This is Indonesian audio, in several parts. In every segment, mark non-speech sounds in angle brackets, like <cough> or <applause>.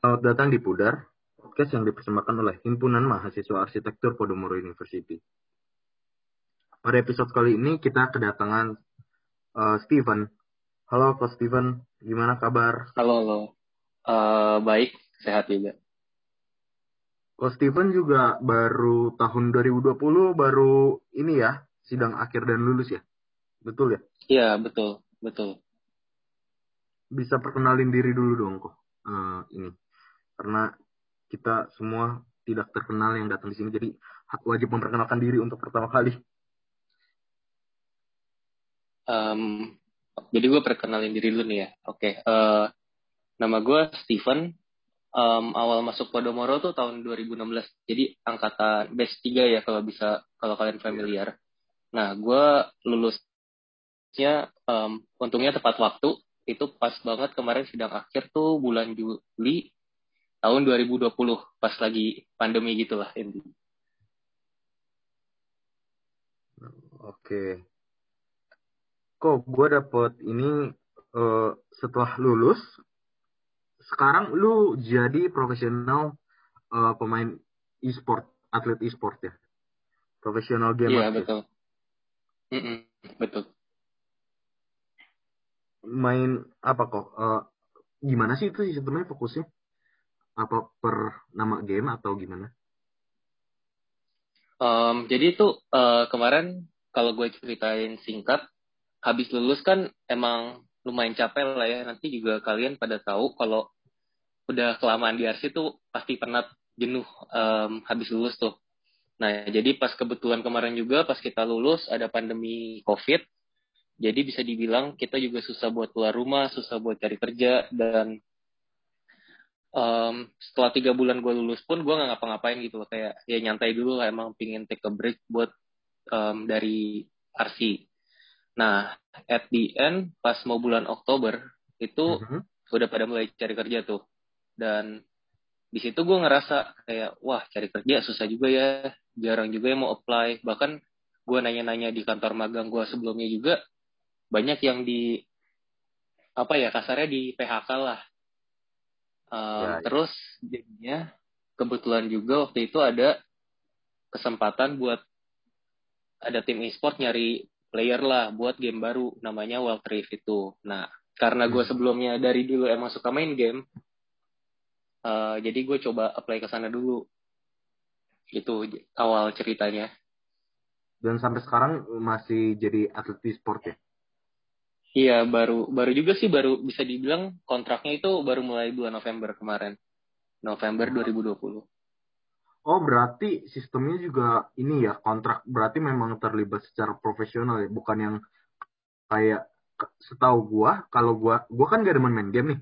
Selamat datang di Pudar, podcast yang dipersembahkan oleh Himpunan Mahasiswa Arsitektur Podomoro University. Pada episode kali ini kita kedatangan uh, Steven. Halo Coach Steven, gimana kabar? Halo, halo. Uh, baik, sehat juga. Coach Steven juga baru tahun 2020 baru ini ya, sidang akhir dan lulus ya? Betul ya? Iya, betul, betul. Bisa perkenalin diri dulu dong kok. Uh, ini karena kita semua tidak terkenal yang datang di sini jadi wajib memperkenalkan diri untuk pertama kali. Um, jadi gue perkenalin diri dulu nih ya. Oke, okay. uh, eh, nama gue Steven. Um, awal masuk Podomoro tuh tahun 2016. Jadi angkatan base 3 ya kalau bisa kalau kalian familiar. Nah, gue lulusnya um, untungnya tepat waktu. Itu pas banget kemarin sidang akhir tuh bulan Juli tahun 2020 pas lagi pandemi gitulah ini. Oke. Kok gue dapet ini uh, setelah lulus, sekarang lu jadi profesional uh, pemain e-sport, atlet e-sport ya? Profesional gamer. Iya, betul. Mm -mm, betul. Main apa kok? Uh, gimana sih itu sebenarnya fokusnya? Apa per nama game atau gimana? Um, jadi itu uh, kemarin kalau gue ceritain singkat, habis lulus kan emang lumayan capek lah ya. Nanti juga kalian pada tahu kalau udah kelamaan di RC tuh pasti penat jenuh um, habis lulus tuh. Nah, jadi pas kebetulan kemarin juga pas kita lulus ada pandemi COVID, jadi bisa dibilang kita juga susah buat keluar rumah, susah buat cari kerja dan um, setelah tiga bulan gue lulus pun gue nggak ngapa-ngapain gitu kayak ya nyantai dulu lah emang pingin take a break buat um, dari RC. Nah, at the end pas mau bulan Oktober itu mm-hmm. udah pada mulai cari kerja tuh. Dan di situ gue ngerasa kayak wah cari kerja susah juga ya, jarang juga yang mau apply. Bahkan gue nanya-nanya di kantor magang gue sebelumnya juga banyak yang di apa ya kasarnya di PHK lah Um, ya, ya. Terus jadinya kebetulan juga waktu itu ada kesempatan buat ada tim e-sport nyari player lah buat game baru namanya Wild Rift itu. Nah karena gue hmm. sebelumnya dari dulu emang suka main game, uh, jadi gue coba apply ke sana dulu. Itu awal ceritanya. Dan sampai sekarang masih jadi atlet e-sport ya? Iya, baru baru juga sih baru bisa dibilang kontraknya itu baru mulai bulan November kemarin. November 2020. Oh, berarti sistemnya juga ini ya, kontrak berarti memang terlibat secara profesional ya, bukan yang kayak setahu gua, kalau gua gua kan gak demen main game nih.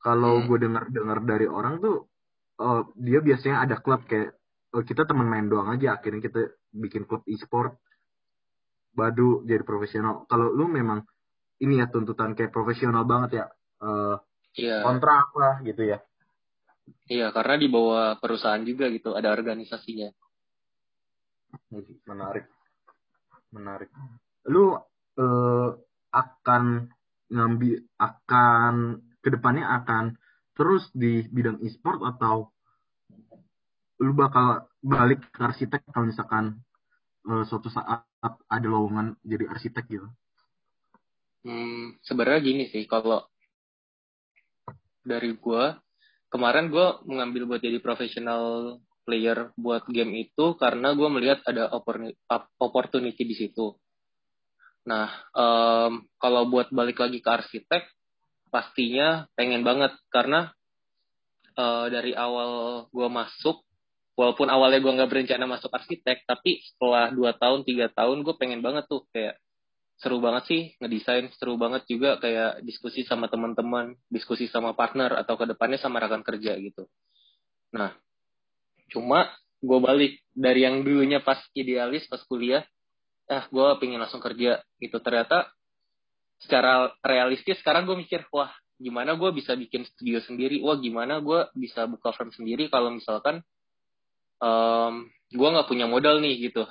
Kalau hmm. gue dengar dengar dari orang tuh uh, dia biasanya ada klub kayak uh, kita teman main doang aja akhirnya kita bikin klub e-sport Badu jadi profesional. Kalau lu memang ini ya tuntutan kayak profesional banget ya. Uh, iya. Kontrak lah gitu ya. Iya, karena di bawah perusahaan juga gitu, ada organisasinya. Menarik. Menarik. Lu uh, akan ngambil akan ke depannya akan terus di bidang e-sport atau lu bakal balik ke arsitek kalau misalkan uh, suatu saat ada lowongan jadi arsitek gitu? Hmm, sebenarnya gini sih, kalau dari gue, kemarin gue mengambil buat jadi profesional player buat game itu karena gue melihat ada opportunity di situ. Nah, um, kalau buat balik lagi ke arsitek, pastinya pengen banget karena uh, dari awal gue masuk walaupun awalnya gue nggak berencana masuk arsitek tapi setelah dua tahun tiga tahun gue pengen banget tuh kayak seru banget sih ngedesain seru banget juga kayak diskusi sama teman-teman diskusi sama partner atau ke depannya sama rekan kerja gitu. Nah cuma gue balik dari yang dulunya pas idealis pas kuliah ah gue pengen langsung kerja gitu. Ternyata secara realistis sekarang gue mikir wah gimana gue bisa bikin studio sendiri? Wah gimana gue bisa buka firm sendiri kalau misalkan um, gue nggak punya modal nih gitu.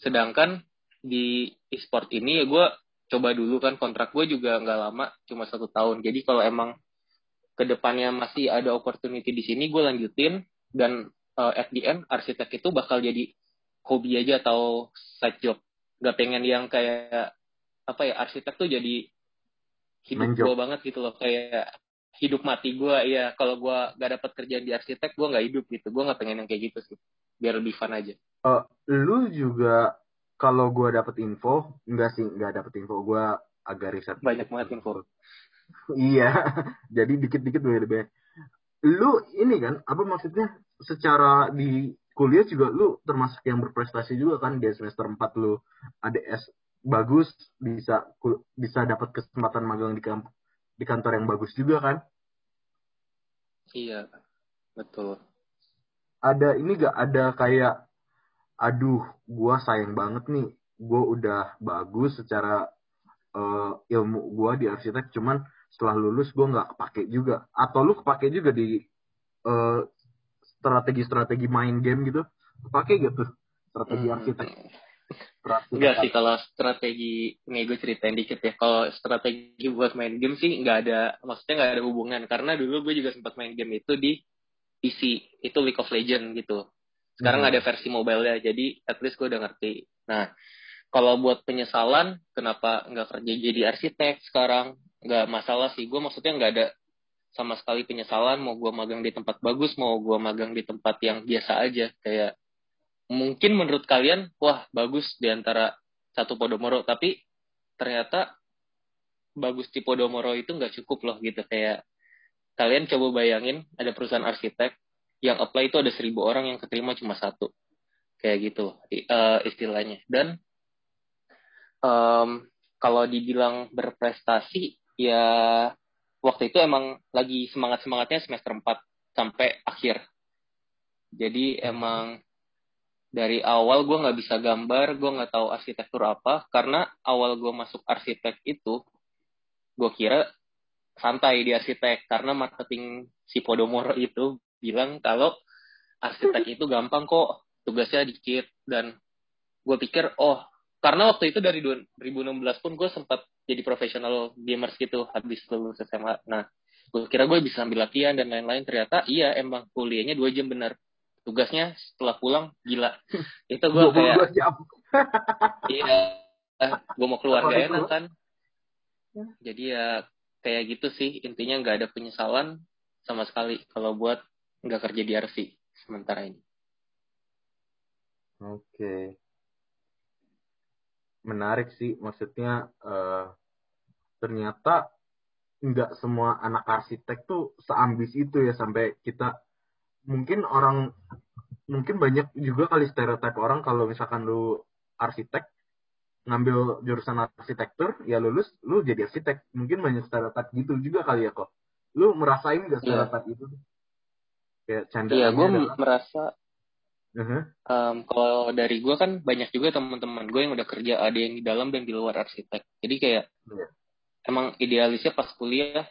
Sedangkan di e-sport ini ya gue coba dulu kan kontrak gue juga nggak lama, cuma satu tahun. Jadi kalau emang ke depannya masih ada opportunity di sini gue lanjutin dan uh, at the end arsitek itu bakal jadi hobi aja atau side job gak pengen yang kayak apa ya arsitek tuh jadi hidup gue banget gitu loh kayak hidup mati gue ya kalau gue gak dapat kerjaan di arsitek gue nggak hidup gitu. Gue nggak pengen yang kayak gitu sih. Biar lebih fun aja. Uh, lu juga kalau gue dapet info enggak sih nggak dapet info gue agak riset. Banyak banget info. <laughs> Iya <laughs> jadi dikit-dikit beda lu ini kan apa maksudnya secara di kuliah juga lu termasuk yang berprestasi juga kan di semester 4 lu. Ada S bagus bisa bisa dapat kesempatan magang di kamp di kantor yang bagus juga kan? Iya betul. Ada ini gak ada kayak aduh gua sayang banget nih. Gua udah bagus secara uh, ilmu gua di arsitek cuman setelah lulus gua nggak kepake juga. Atau lu kepake juga di uh, strategi-strategi main game gitu? Kepake gitu strategi hmm. arsitek Enggak sih kalau strategi ini gue ceritain dikit ya. Kalau strategi buat main game sih nggak ada, maksudnya nggak ada hubungan. Karena dulu gue juga sempat main game itu di PC, itu League of Legends gitu. Sekarang hmm. ada versi mobile ya, jadi at least gue udah ngerti. Nah, kalau buat penyesalan, kenapa nggak kerja jadi arsitek sekarang? Nggak masalah sih. Gue maksudnya nggak ada sama sekali penyesalan. Mau gue magang di tempat bagus, mau gue magang di tempat yang biasa aja. Kayak mungkin menurut kalian wah bagus di antara satu Podomoro. Tapi ternyata bagus di Podomoro itu nggak cukup loh gitu. Kayak kalian coba bayangin ada perusahaan arsitek yang apply itu ada seribu orang yang keterima cuma satu. Kayak gitu uh, istilahnya. Dan um, kalau dibilang berprestasi ya waktu itu emang lagi semangat semangatnya semester 4 sampai akhir. Jadi emang dari awal gue nggak bisa gambar gue nggak tahu arsitektur apa. Karena awal gue masuk arsitek itu gue kira santai di arsitek. Karena marketing si Podomoro itu bilang kalau arsitek itu gampang kok tugasnya dikit. Dan gue pikir oh karena waktu itu dari 2016 pun gue sempat jadi profesional gamers gitu habis lulus SMA nah gue kira gue bisa ambil latihan dan lain-lain. Ternyata iya emang kuliahnya dua jam benar tugasnya setelah pulang gila. <laughs> Itu gue kayak <laughs> iya. Gue mau keluar gak enak kan. Jadi ya kayak gitu sih. Intinya nggak ada penyesalan sama sekali kalau buat nggak kerja di RV sementara ini. Oke. Menarik sih maksudnya uh, ternyata nggak semua anak arsitek tuh seambis itu ya sampai kita mungkin orang mungkin banyak juga kali stereotip orang kalau misalkan lu arsitek ngambil jurusan arsitektur ya lulus lu jadi arsitek mungkin banyak stereotip gitu juga kali ya kok lu merasain gak iya. stereotip yeah. itu kayak canda iya gue merasa uh-huh. um, kalau dari gue kan banyak juga teman-teman gue yang udah kerja ada yang di dalam dan di luar arsitek jadi kayak yeah. emang idealisnya pas kuliah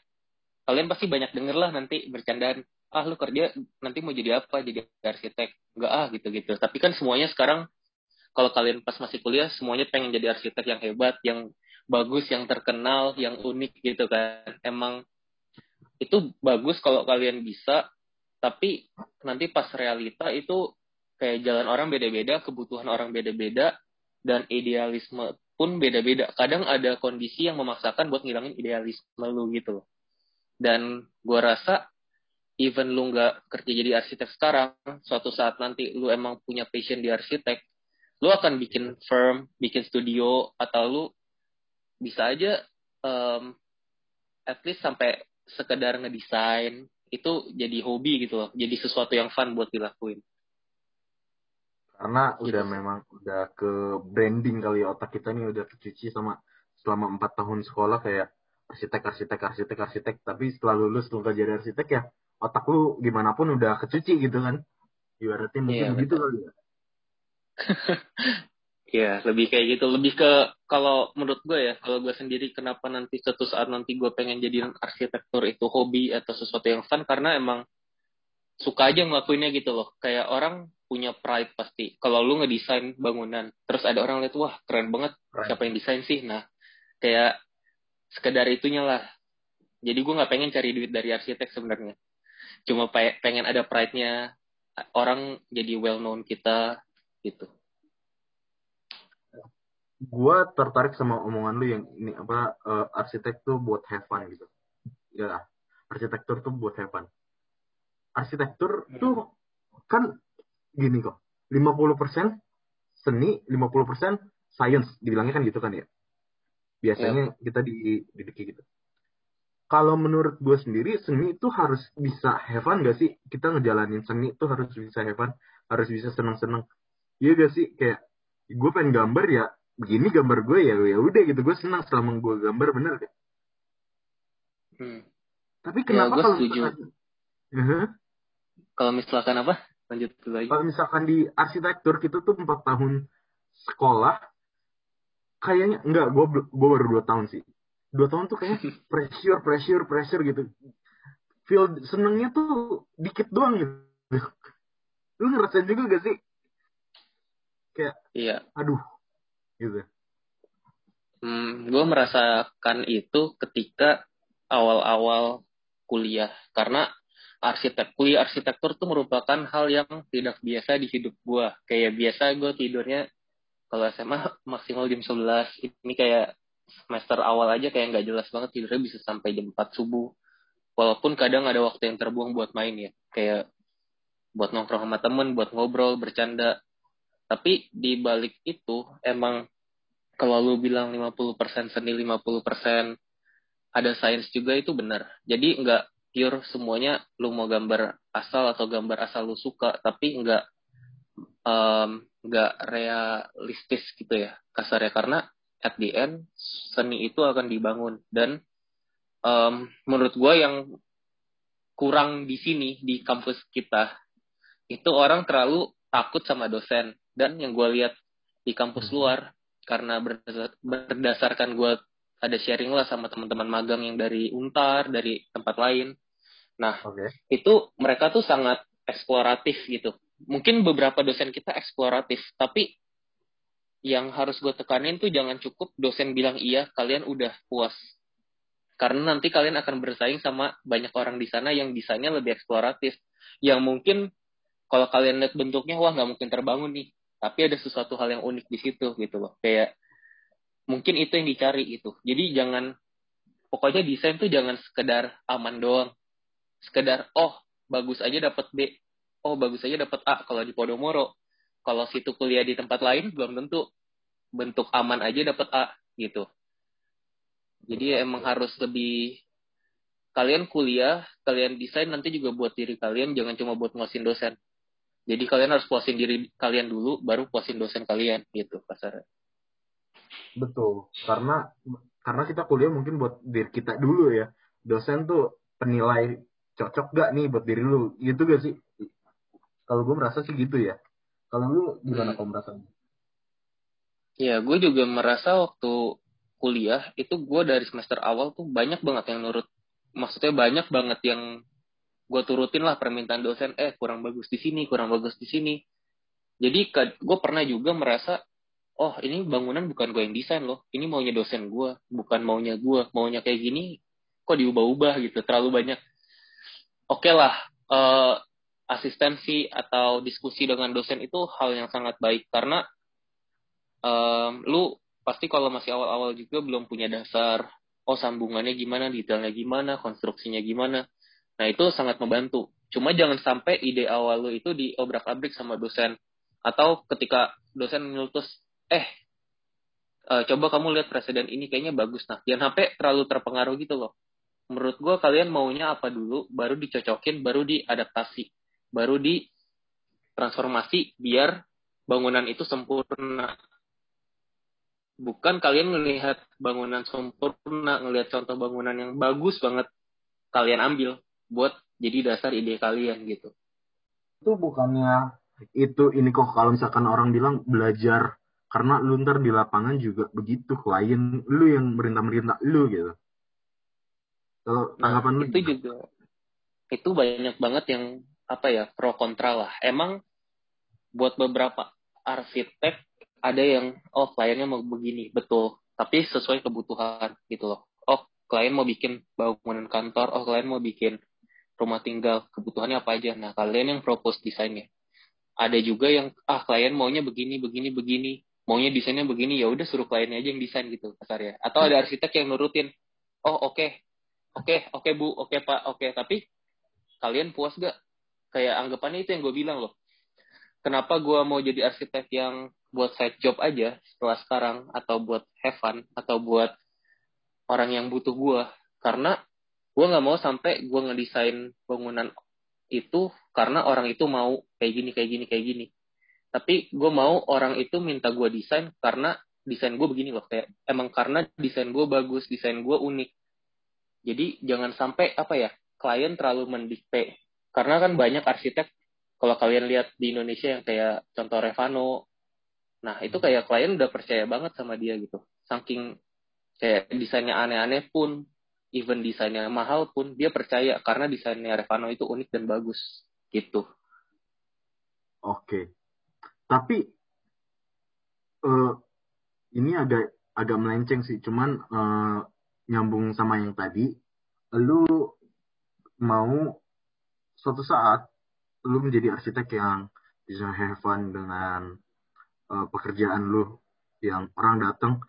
kalian pasti banyak denger lah nanti bercandaan ah lu kerja nanti mau jadi apa? Jadi arsitek. Enggak ah gitu gitu tapi kan semuanya sekarang kalau kalian pas masih kuliah semuanya pengen jadi arsitek yang hebat yang bagus yang terkenal yang unik gitu kan. Emang itu bagus kalau kalian bisa. Tapi nanti pas realita itu kayak jalan orang beda-beda kebutuhan orang beda-beda dan idealisme pun beda-beda. Kadang ada kondisi yang memaksakan buat ngilangin idealisme lu gitu dan gua rasa even lu nggak kerja jadi arsitek sekarang, suatu saat nanti lu emang punya passion di arsitek, lu akan bikin firm, bikin studio, atau lu bisa aja um, at least sampai sekedar ngedesain itu jadi hobi gitu loh, jadi sesuatu yang fun buat dilakuin. Karena udah gitu. memang udah ke branding kali ya otak kita nih udah kecuci sama selama empat tahun sekolah kayak arsitek arsitek arsitek arsitek tapi setelah lulus lu gak jadi arsitek ya otak lu gimana pun udah kecuci gitu kan ibaratnya mungkin iya, gitu kali ya <laughs> Iya, lebih kayak gitu. Lebih ke kalau menurut gue ya, kalau gue sendiri kenapa nanti suatu saat nanti gue pengen jadi arsitektur itu hobi atau sesuatu yang fun karena emang suka aja ngelakuinnya gitu loh. Kayak orang punya pride pasti. Kalau lu ngedesain bangunan, terus ada orang lihat wah keren banget, siapa yang desain sih? Nah, kayak sekedar itunya lah jadi gue nggak pengen cari duit dari arsitek sebenarnya cuma pengen ada pride-nya orang jadi well known kita gitu gue tertarik sama omongan lu yang ini apa uh, arsitek tuh buat have fun gitu ya arsitektur tuh buat have fun arsitektur hmm. tuh kan gini kok 50% seni 50% science dibilangnya kan gitu kan ya biasanya yeah. kita di dididik gitu kalau menurut gue sendiri seni itu harus bisa have fun gak sih? Kita ngejalanin seni itu harus bisa have fun harus bisa seneng-seneng. Iya gak sih? Kayak gue pengen gambar ya begini gambar gue ya ya udah gitu. Gue senang selama gue gambar bener deh hmm. tapi ya, kenapa ya, kalau misalkan, uh, kalau misalkan apa? Lanjut lagi. Kalau misalkan di arsitektur kita tuh empat tahun sekolah kayaknya enggak gue gue baru dua tahun sih dua tahun tuh kayak <laughs> pressure pressure pressure gitu. Feel senengnya tuh dikit doang gitu. Lu ngerasain juga gak sih? Kayak iya. Aduh gitu. Hmm, gue merasakan itu ketika awal-awal kuliah. Karena arsitek kuliah arsitektur tuh merupakan hal yang tidak biasa di hidup gue kayak biasa gue tidurnya kalau SMA maksimal jam 11 ini kayak semester awal aja kayak nggak jelas banget tidurnya bisa sampai jam 4 subuh. Walaupun kadang ada waktu yang terbuang buat main ya. Kayak buat nongkrong sama temen buat ngobrol bercanda. Tapi di balik itu emang kalau lu bilang 50% seni 50% ada sains juga itu benar. Jadi nggak pure semuanya lu mau gambar asal atau gambar asal lu suka, tapi nggak um, nggak realistis gitu ya kasarnya. Karena at the end seni itu akan dibangun dan um, menurut gue yang kurang di sini di kampus kita itu orang terlalu takut sama dosen dan yang gue lihat di kampus hmm. luar karena berdasarkan gue ada sharing lah sama teman-teman magang yang dari Untar, dari tempat lain. Nah, okay. itu mereka tuh sangat eksploratif gitu. Mungkin beberapa dosen kita eksploratif, tapi yang harus gue tekanin tuh jangan cukup dosen bilang iya, kalian udah puas. Karena nanti kalian akan bersaing sama banyak orang di sana yang desainnya lebih eksploratif. Yang mungkin kalau kalian lihat bentuknya, wah nggak mungkin terbangun nih. Tapi ada sesuatu hal yang unik di situ gitu loh. Kayak mungkin itu yang dicari itu jadi jangan pokoknya desain tuh jangan sekedar aman doang. Sekedar oh bagus aja dapat B. Oh bagus aja dapat A kalau di Podomoro kalau situ kuliah di tempat lain belum tentu bentuk aman aja dapat A gitu jadi emang harus lebih kalian kuliah kalian desain nanti juga buat diri kalian jangan cuma buat nguasin dosen jadi kalian harus puasin diri kalian dulu, baru puasin dosen kalian gitu pasar. Betul, karena karena kita kuliah mungkin buat diri kita dulu ya. Dosen tuh penilai cocok gak nih buat diri lu, gitu gak sih? Kalau gue merasa sih gitu ya. Kalau lu gimana hmm. kamu merasa? Ya, gue juga merasa waktu kuliah itu gue dari semester awal tuh banyak banget yang nurut. Maksudnya banyak banget yang gue turutin lah permintaan dosen eh kurang bagus di sini kurang bagus di sini jadi gue pernah juga merasa oh ini bangunan bukan gue yang desain loh ini maunya dosen gue bukan maunya gue maunya kayak gini kok diubah-ubah gitu terlalu banyak oke okay lah uh, asistensi atau diskusi dengan dosen itu hal yang sangat baik karena um, lu pasti kalau masih awal-awal juga belum punya dasar oh sambungannya gimana detailnya gimana konstruksinya gimana Nah, itu sangat membantu. Cuma jangan sampai ide awal lo itu diobrak-abrik sama dosen. Atau ketika dosen menyutus, eh, uh, coba kamu lihat presiden ini kayaknya bagus. Nah, jangan sampai terlalu terpengaruh gitu loh. Menurut gue kalian maunya apa dulu, baru dicocokin, baru diadaptasi. Baru di transformasi biar bangunan itu sempurna. Bukan kalian melihat bangunan sempurna, ngelihat contoh bangunan yang bagus banget, kalian ambil buat jadi dasar ide kalian gitu. Itu bukannya itu ini kok kalau misalkan orang bilang belajar karena lu ntar di lapangan juga begitu klien lu yang merintah-merintah lu gitu. Kalau nah, tanggapan nah, lu itu juga itu banyak banget yang apa ya pro kontra lah. Emang buat beberapa arsitek ada yang oh kliennya mau begini betul tapi sesuai kebutuhan gitu loh. Oh klien mau bikin bangunan kantor oh klien mau bikin rumah tinggal kebutuhannya apa aja nah kalian yang propose desainnya ada juga yang ah klien maunya begini begini begini maunya desainnya begini ya udah suruh kliennya aja yang desain gitu kasar ya atau ada arsitek yang nurutin oh oke okay, oke okay, oke okay, bu oke okay, pak oke okay. tapi kalian puas gak kayak anggapannya itu yang gue bilang loh. Kenapa gue mau jadi arsitek yang buat side job aja setelah sekarang atau buat have fun atau buat orang yang butuh gue karena gue nggak mau sampai gue ngedesain bangunan itu karena orang itu mau kayak gini kayak gini kayak gini. Tapi gue mau orang itu minta gue desain karena desain gue begini loh kayak emang karena desain gue bagus desain gue unik. Jadi jangan sampai apa ya klien terlalu mendikte karena kan banyak arsitek kalau kalian lihat di Indonesia yang kayak contoh Revano nah itu kayak klien udah percaya banget sama dia gitu. Saking kayak desainnya aneh-aneh pun even desainnya mahal pun dia percaya karena desainnya Revano itu unik dan bagus gitu. Oke. Tapi uh, ini agak agak melenceng sih cuman uh, nyambung sama yang tadi lu mau suatu saat lu menjadi arsitek yang bisa have fun dengan uh, pekerjaan lu yang orang datang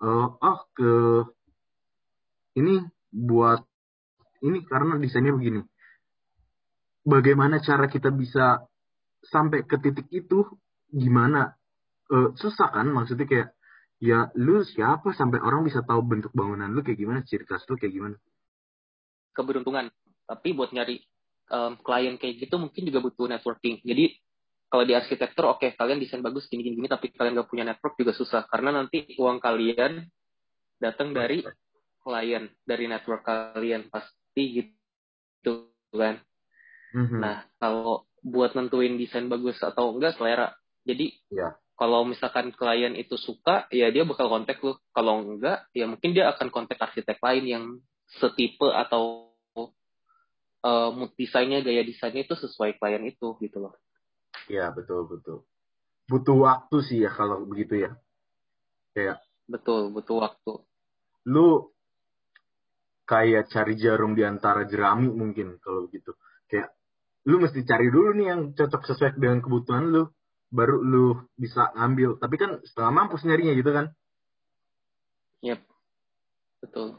uh, oh ke ini buat ini karena desainnya begini. Bagaimana cara kita bisa sampai ke titik itu? Gimana? Uh, susah kan? Maksudnya kayak ya lu siapa sampai orang bisa tahu bentuk bangunan lu kayak gimana, ciri khas lu kayak gimana? Keberuntungan. Tapi buat nyari um, klien kayak gitu mungkin juga butuh networking. Jadi kalau di arsitektur oke okay, kalian desain bagus gini gini tapi kalian gak punya network juga susah karena nanti uang kalian datang dari klien dari network kalian pasti gitu kan mm-hmm. nah kalau buat nentuin desain bagus atau enggak selera jadi yeah. kalau misalkan klien itu suka ya dia bakal kontak lu kalau enggak ya mungkin dia akan kontak arsitek lain yang setipe atau uh, desainnya gaya desainnya itu sesuai klien itu gitu loh Iya betul betul. Butuh waktu sih ya kalau begitu ya. Kayak. Betul butuh waktu. Lu kayak cari jarum di antara jerami mungkin kalau begitu. Kayak lu mesti cari dulu nih yang cocok sesuai dengan kebutuhan lu baru lu bisa ngambil tapi kan setelah mampus nyarinya gitu kan yep betul